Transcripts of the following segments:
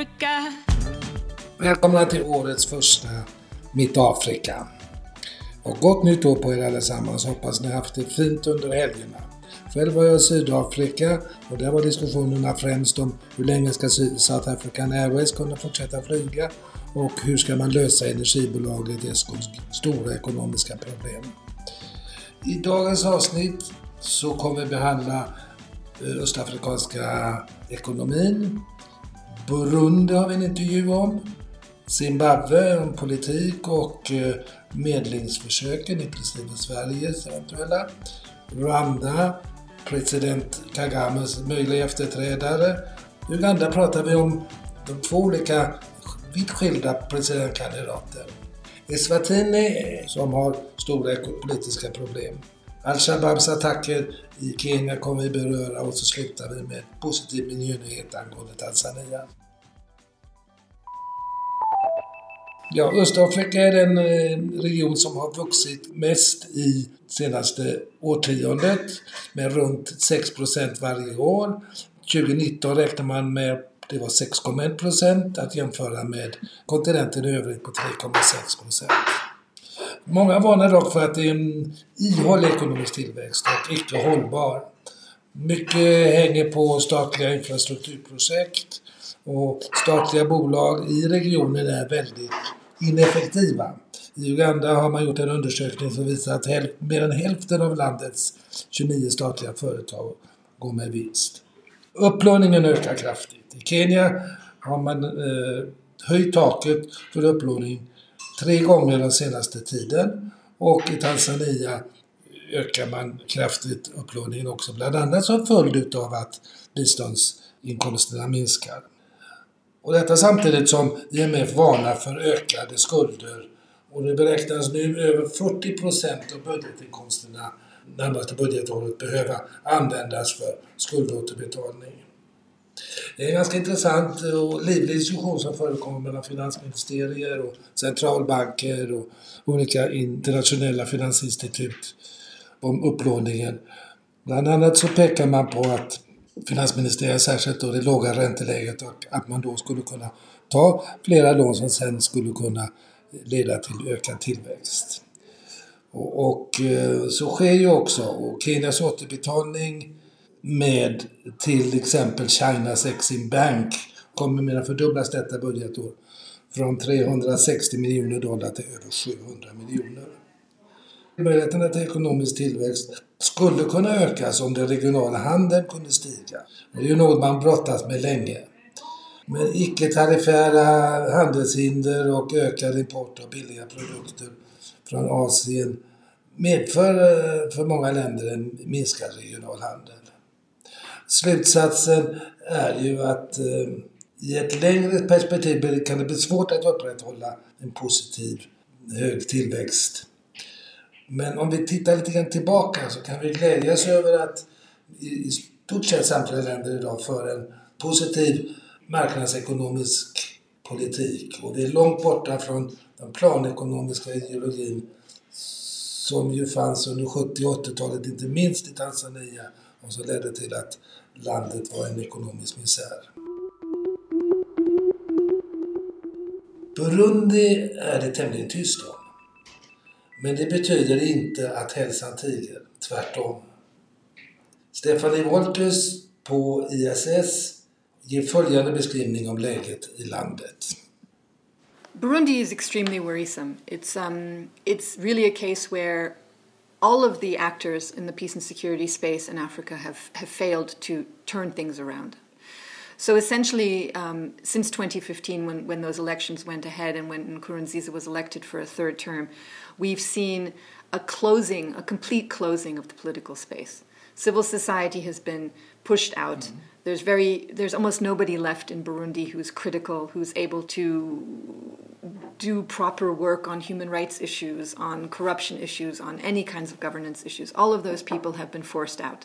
Africa. Välkomna till årets första Mitt Afrika. Och gott nytt år på er allesammans. Hoppas ni haft det fint under helgerna. Själv var jag i Sydafrika och där var diskussionerna främst om hur länge ska South African Airways kunna fortsätta flyga och hur ska man lösa energibolaget Escos stora ekonomiska problem. I dagens avsnitt så kommer vi behandla eh, östafrikanska ekonomin. Burundi har vi en intervju om. Zimbabwe om politik och eh, medlingsförsöken, inklusive Sveriges eventuella. Rwanda, president Kagames möjliga efterträdare. Uganda pratar vi om de två olika vitt skilda presidentkandidater. Eswatini som har stora politiska problem. Al-Shababs attacker i Kenya kommer vi beröra och så slutar vi med positiv miljönyhet angående Tanzania. Ja, Östafrika är den eh, region som har vuxit mest i senaste årtiondet med runt 6% varje år. 2019 räknar man med det var 6,1 procent att jämföra med kontinenten i övrigt på 3,6 procent. Många varnar dock för att det är en ihållig ekonomisk tillväxt och icke hållbar. Mycket hänger på statliga infrastrukturprojekt och statliga bolag i regionen är väldigt ineffektiva. I Uganda har man gjort en undersökning som visar att mer än hälften av landets 29 statliga företag går med vinst. Upplåningen ökar kraftigt. I Kenya har man eh, höjt taket för upplåning tre gånger den senaste tiden och i Tanzania ökar man kraftigt upplåningen också, bland annat som följd av att biståndsinkomsterna minskar. Och detta samtidigt som IMF varnar för ökade skulder och det beräknas nu över 40 procent av budgetinkomsterna närmaste budgetåret behöva användas för skuldåterbetalning. Det är en ganska intressant och livlig diskussion som förekommer mellan finansministerier och centralbanker och olika internationella finansinstitut om upplåningen. Bland annat så pekar man på att finansministeriet, särskilt då det låga ränteläget, och att man då skulle kunna ta flera lån som sen skulle kunna leda till ökad tillväxt. Och, och eh, så sker ju också. Och Kenias återbetalning med till exempel Chinas Exim Bank kommer mer än fördubblas detta budgetår. Från 360 miljoner dollar till över 700 miljoner. Möjligheterna till ekonomisk tillväxt skulle kunna ökas om den regionala handeln kunde stiga. Det är ju något man brottats med länge. Men icke-tariffära handelshinder och ökad import av billiga produkter från Asien medför eh, för många länder en minskad regional handel. Slutsatsen är ju att eh, i ett längre perspektiv kan det bli svårt att upprätthålla en positiv hög tillväxt. Men om vi tittar lite grann tillbaka så kan vi glädjas över att i stort sett samtliga länder idag för en positiv marknadsekonomisk politik. Och det är långt borta från den planekonomiska ideologin som ju fanns under 70 och 80-talet, inte minst i Tanzania, och som ledde till att landet var en ekonomisk misär. Burundi är det tämligen tyst om. Men det betyder inte att hälsan tiger, tvärtom. Stephanie Wolters på ISS ger följande beskrivning om läget i landet. Burundi is extremely worrisome. It's um, it's really a case where all of the actors in the peace and security space in Africa have, have failed to turn things around. So essentially, um, since 2015, when, when those elections went ahead and when Nkurunziza was elected for a third term, we've seen a closing, a complete closing of the political space. Civil society has been pushed out. Mm-hmm. There's very, there's almost nobody left in Burundi who's critical, who's able to do proper work on human rights issues, on corruption issues, on any kinds of governance issues. All of those people have been forced out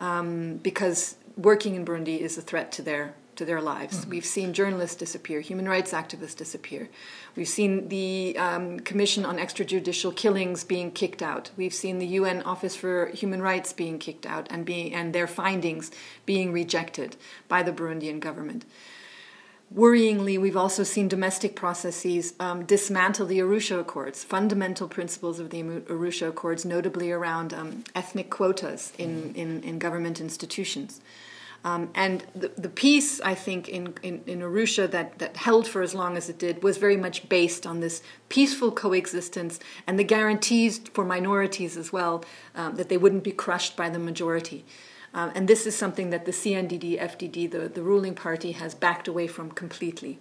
um, because working in Burundi is a threat to their to their lives. Mm-hmm. We've seen journalists disappear, human rights activists disappear. We've seen the um, Commission on Extrajudicial Killings being kicked out. We've seen the UN Office for Human Rights being kicked out and being and their findings being rejected by the Burundian government Worryingly, we've also seen domestic processes um, dismantle the Arusha Accords, fundamental principles of the Arusha Accords, notably around um, ethnic quotas in, in, in, government institutions. Um, and the, the peace, I think, in, in, in, Arusha that, that held for as long as it did was very much based on this peaceful coexistence and the guarantees for minorities as well um, that they wouldn't be crushed by the majority. Um, and this is something that the CNDD, FDD, the, the ruling party, has backed away from completely.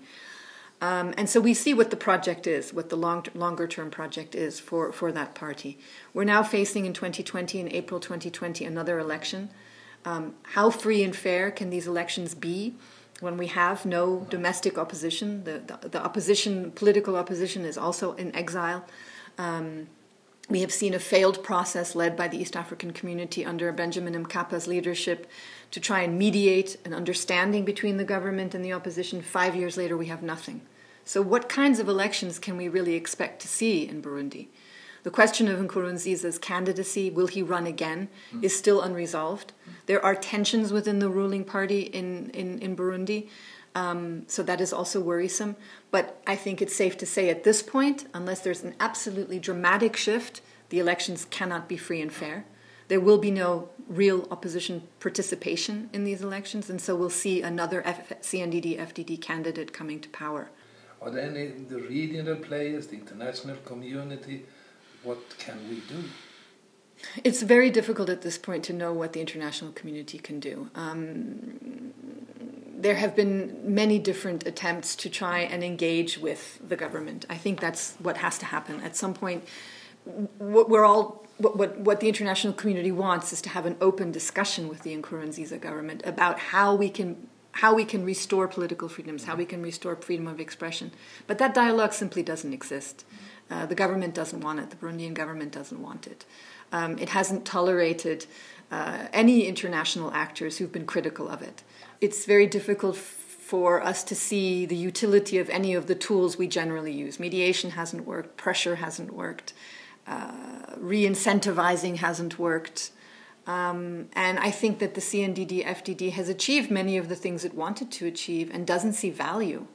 Um, and so we see what the project is, what the long, longer term project is for, for that party. We're now facing in 2020, in April 2020, another election. Um, how free and fair can these elections be when we have no domestic opposition? The, the, the opposition, political opposition, is also in exile. Um, we have seen a failed process led by the East African community under Benjamin Mkappa's leadership to try and mediate an understanding between the government and the opposition. Five years later, we have nothing. So, what kinds of elections can we really expect to see in Burundi? The question of Nkurunziza's candidacy, will he run again, is still unresolved. There are tensions within the ruling party in, in, in Burundi. Um, so that is also worrisome. But I think it's safe to say at this point, unless there's an absolutely dramatic shift, the elections cannot be free and fair. There will be no real opposition participation in these elections, and so we'll see another F- CNDD FDD candidate coming to power. Are there any the regional players, the international community? What can we do? It's very difficult at this point to know what the international community can do. Um, there have been many different attempts to try and engage with the government. I think that's what has to happen. At some point, what we're all what, what, what the international community wants is to have an open discussion with the Nkurunziza government about how we can how we can restore political freedoms, how we can restore freedom of expression. But that dialogue simply doesn't exist. Uh, the government doesn't want it. The Burundian government doesn't want it. Um, it hasn't tolerated uh, any international actors who've been critical of it it's very difficult for us to see the utility of any of the tools we generally use. Mediation hasn't worked, pressure hasn't worked, uh, re incentivizing hasn't worked. Um, and I think that the CNDD FDD has achieved many of the things it wanted to achieve and doesn't see value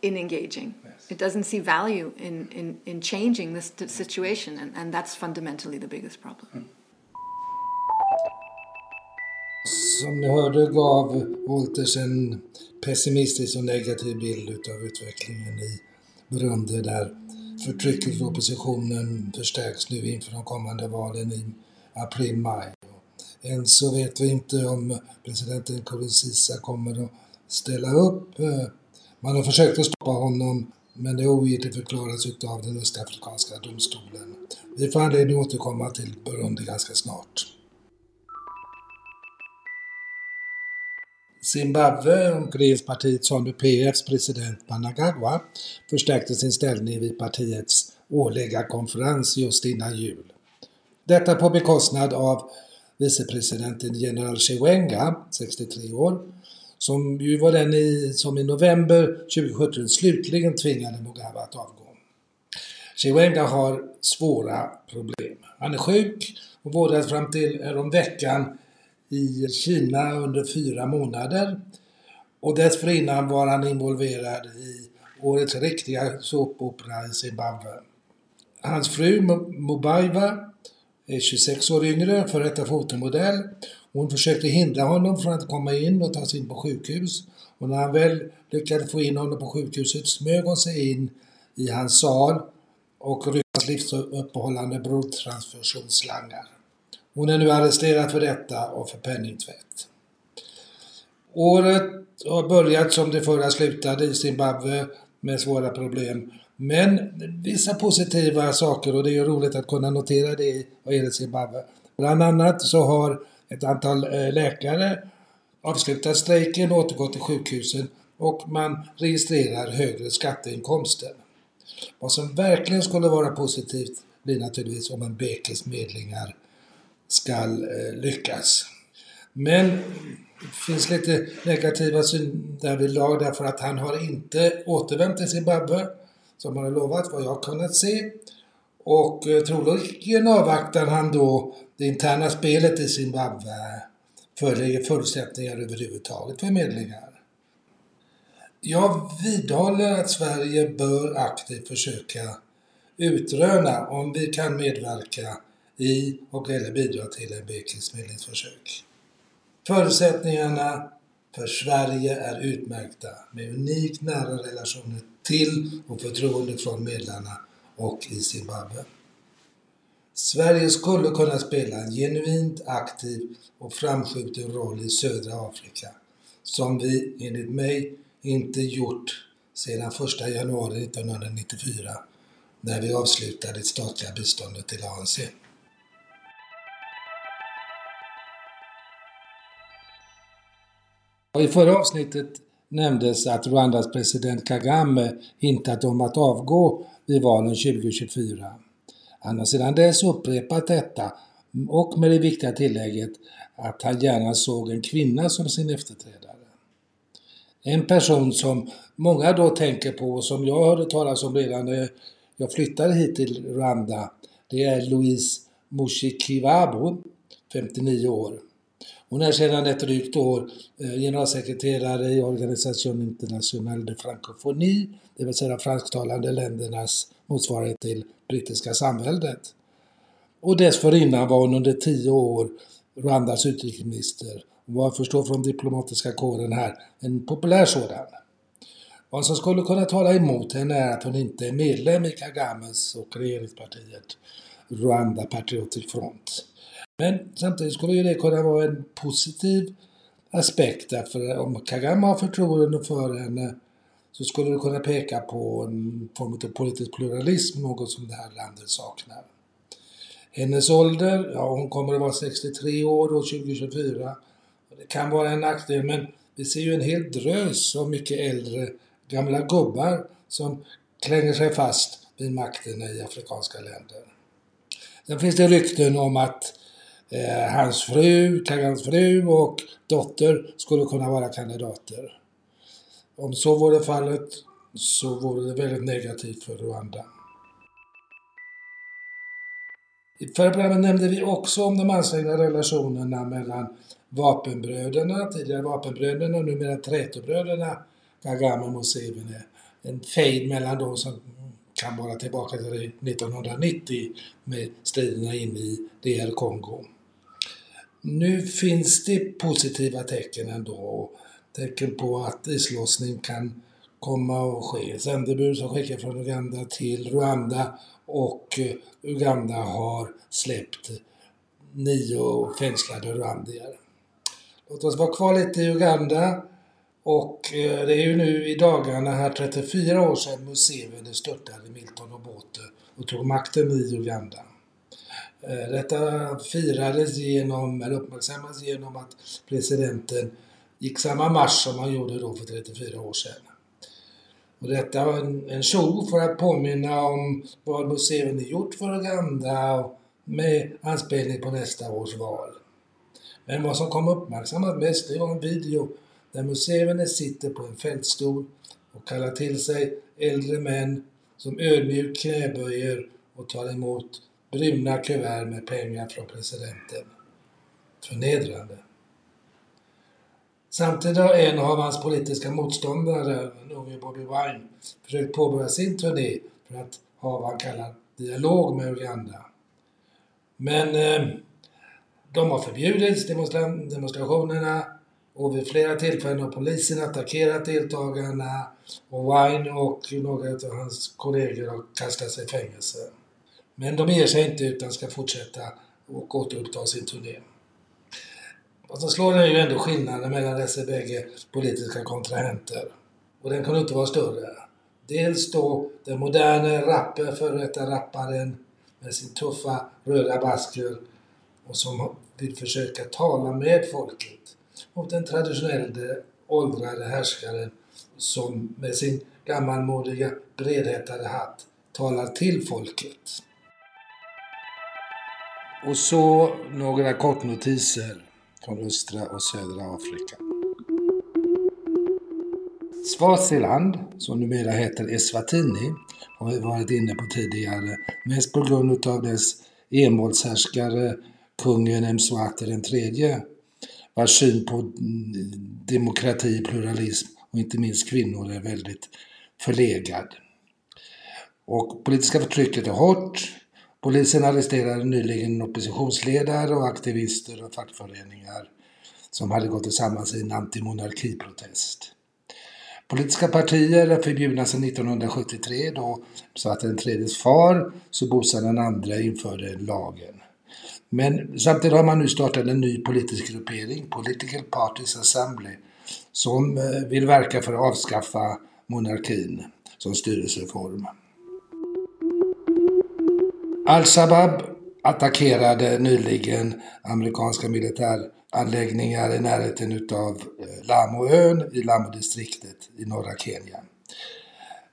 in engaging. Yes. It doesn't see value in, in, in changing this situation, and, and that's fundamentally the biggest problem. Mm. Som ni hörde gav Wolters en pessimistisk och negativ bild utav utvecklingen i Burundi där förtrycket för oppositionen förstärks nu inför de kommande valen i april-maj. Än så vet vi inte om presidenten Nkurunziza kommer att ställa upp. Man har försökt att stoppa honom men det är ogiltigförklarats utav den östafrikanska domstolen. Vi får anledning att återkomma till Burundi ganska snart. Zimbabwe och regeringspartiet ZANU-PFs president Managagwa förstärkte sin ställning vid partiets årliga konferens just innan jul. Detta på bekostnad av vicepresidenten general Chiwenga, 63 år, som ju var den i, som i november 2017 slutligen tvingade Mugabe att avgå. Chiwenga har svåra problem. Han är sjuk och vårdades fram till veckan i Kina under fyra månader. Och dessförinnan var han involverad i årets riktiga såpopera i Zimbabwe. Hans fru Mubaiva är 26 år yngre, före detta fotomodell. Hon försökte hindra honom från att komma in och tas in på sjukhus. Och när han väl lyckades få in honom på sjukhuset smög hon sig in i hans sal och ryckte hans livsuppehållande blodtransfusionsslangar. Hon är nu arresterad för detta och för penningtvätt. Året har börjat som det förra slutade i Zimbabwe med svåra problem. Men vissa positiva saker och det är ju roligt att kunna notera det vad gäller Zimbabwe. Bland annat så har ett antal eh, läkare avslutat strejken och återgått till sjukhusen och man registrerar högre skatteinkomster. Vad som verkligen skulle vara positivt blir naturligtvis om en Bekes medlingar skall eh, lyckas. Men det finns lite negativa syn därvidlag därför att han har inte återvänt till Zimbabwe som han har lovat vad jag har kunnat se. Och eh, troligen avvaktar han då det interna spelet i Zimbabwe föreligger förutsättningar överhuvudtaget för medlingar. Jag vidhåller att Sverige bör aktivt försöka utröna om vi kan medverka i och eller bidra till en medlingsförsök. Förutsättningarna för Sverige är utmärkta med unikt nära relationer till och förtroende från medlarna och i Zimbabwe. Sverige skulle kunna spela en genuint aktiv och framskjuten roll i södra Afrika som vi enligt mig inte gjort sedan 1 januari 1994 när vi avslutade det statliga biståndet till ANC. I förra avsnittet nämndes att Rwandas president Kagame hintat om att avgå vid valen 2024. Han har sedan dess upprepat detta och med det viktiga tillägget att han gärna såg en kvinna som sin efterträdare. En person som många då tänker på och som jag hörde talas om redan när jag flyttade hit till Rwanda, det är Louise Mushikiwabo, 59 år. Hon är sedan ett drygt år eh, generalsekreterare i Organisation International de Francophonie, det vill säga fransktalande ländernas motsvarighet till brittiska samväldet. Och dessförinnan var hon under tio år Rwandas utrikesminister. Vad jag förstår från diplomatiska kåren här, en populär sådan. Vad som skulle kunna tala emot henne är att hon inte är medlem i Kagames och regeringspartiet Rwanda Patriotic Front. Men samtidigt skulle ju det kunna vara en positiv aspekt därför om Kagame har förtroende för henne så skulle det kunna peka på en form av politisk pluralism, något som det här landet saknar. Hennes ålder, ja hon kommer att vara 63 år år 2024. Det kan vara en nackdel men vi ser ju en hel drös av mycket äldre gamla gubbar som klänger sig fast vid makten i afrikanska länder. Sen finns det rykten om att eh, hans fru, Kagans fru och dotter skulle kunna vara kandidater. Om så vore fallet så vore det väldigt negativt för Rwanda. I förra programmet nämnde vi också om de ansträngda relationerna mellan vapenbröderna, tidigare vapenbröderna och numera trätobröderna Kagame och Museveni. En fejd mellan dem som kan vara tillbaka till 1990 med striderna inne i DR Kongo. Nu finns det positiva tecken ändå tecken på att islossning kan komma att ske. Sändebud som skickar från Uganda till Rwanda och eh, Uganda har släppt nio fängslade rwandier. Låt oss vara kvar lite i Uganda och eh, det är ju nu i dagarna här 34 år sedan Museveni störtade Milton Obote och tog makten i Uganda. Eh, detta firades genom, eller uppmärksammades genom att presidenten gick samma marsch som han gjorde då för 34 år sedan. Och detta var en, en show för att påminna om vad Museveni gjort för Uganda med anspelning på nästa års val. Men vad som kom uppmärksammat mest det var en video där Museveni sitter på en fältstol och kallar till sig äldre män som ödmjukt knäböjer och tar emot bruna kuvert med pengar från presidenten. Förnedrande. Samtidigt har en av hans politiska motståndare, den unge Bobby Wine, försökt påbörja sin turné för att ha vad han kallar dialog med Uganda. Men eh, de har förbjudits, demonstrationerna, och vid flera tillfällen har polisen attackerat deltagarna och Wine och några av hans kollegor har kastats i fängelse. Men de ger sig inte utan ska fortsätta och återuppta sin turné. Vad som slår är ju ändå skillnaden mellan dessa bägge politiska kontrahenter. Och den kunde inte vara större. Dels då den moderna rappen, före detta rapparen med sin tuffa röda basker och som vill försöka tala med folket. Mot den traditionella åldrade härskaren som med sin gammalmodiga bredhättade hatt talar till folket. Och så några kortnotiser från östra och södra Afrika. Swaziland, som numera heter Eswatini, har vi varit inne på tidigare, mest på grund av dess envåldshärskare kungen Mswati den tredje, vars syn på demokrati, pluralism och inte minst kvinnor är väldigt förlegad. Och politiska förtrycket är hårt. Polisen arresterade nyligen oppositionsledare och aktivister och fackföreningar som hade gått tillsammans i en antimonarkiprotest. Politiska partier är förbjudna sedan 1973 då så att den tredjes far, Subosa den andra, införde lagen. Men samtidigt har man nu startat en ny politisk gruppering, Political Parties Assembly, som eh, vill verka för att avskaffa monarkin som styrelseform. Al-Shabaab attackerade nyligen amerikanska militäranläggningar i närheten utav eh, Lamoön i Lamu-distriktet i norra Kenya.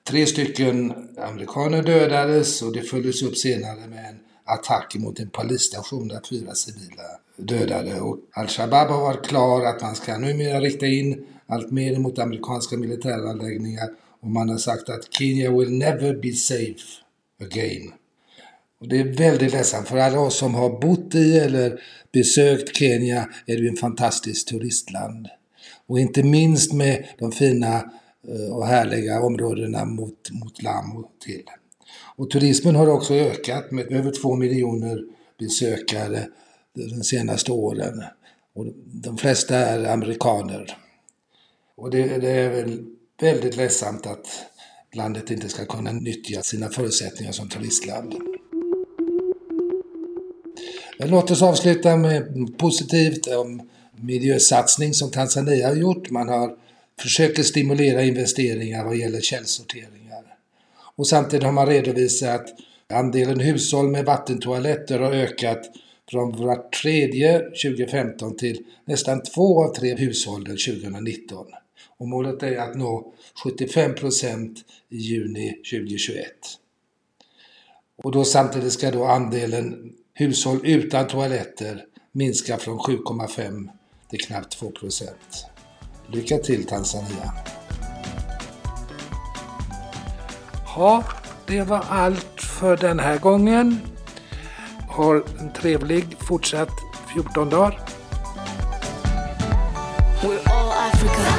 Tre stycken amerikaner dödades och det följdes upp senare med en attack mot en polisstation där fyra civila dödade. Och al-Shabaab har varit klar att man ska numera rikta in allt mer mot amerikanska militäranläggningar och man har sagt att Kenya will never be safe again. Och det är väldigt ledsamt för alla oss som har bott i eller besökt Kenya är det ju en fantastiskt turistland. Och inte minst med de fina eh, och härliga områdena mot, mot Lamu till. Och turismen har också ökat med över två miljoner besökare de senaste åren. Och de flesta är amerikaner. Och det, det är väl väldigt ledsamt att landet inte ska kunna nyttja sina förutsättningar som turistland. Låt oss avsluta med positivt om miljösatsning som Tanzania har gjort. Man har försöker stimulera investeringar vad gäller källsorteringar. Och samtidigt har man redovisat att andelen hushåll med vattentoaletter har ökat från vart tredje 2015 till nästan två av tre hushåll 2019. Och målet är att nå 75 procent i juni 2021. Och då samtidigt ska då andelen hushåll utan toaletter minska från 7,5 till knappt 2 procent. Lycka till Tanzania! Ja, det var allt för den här gången. Ha en trevlig fortsatt 14 dagar. We're all Africa.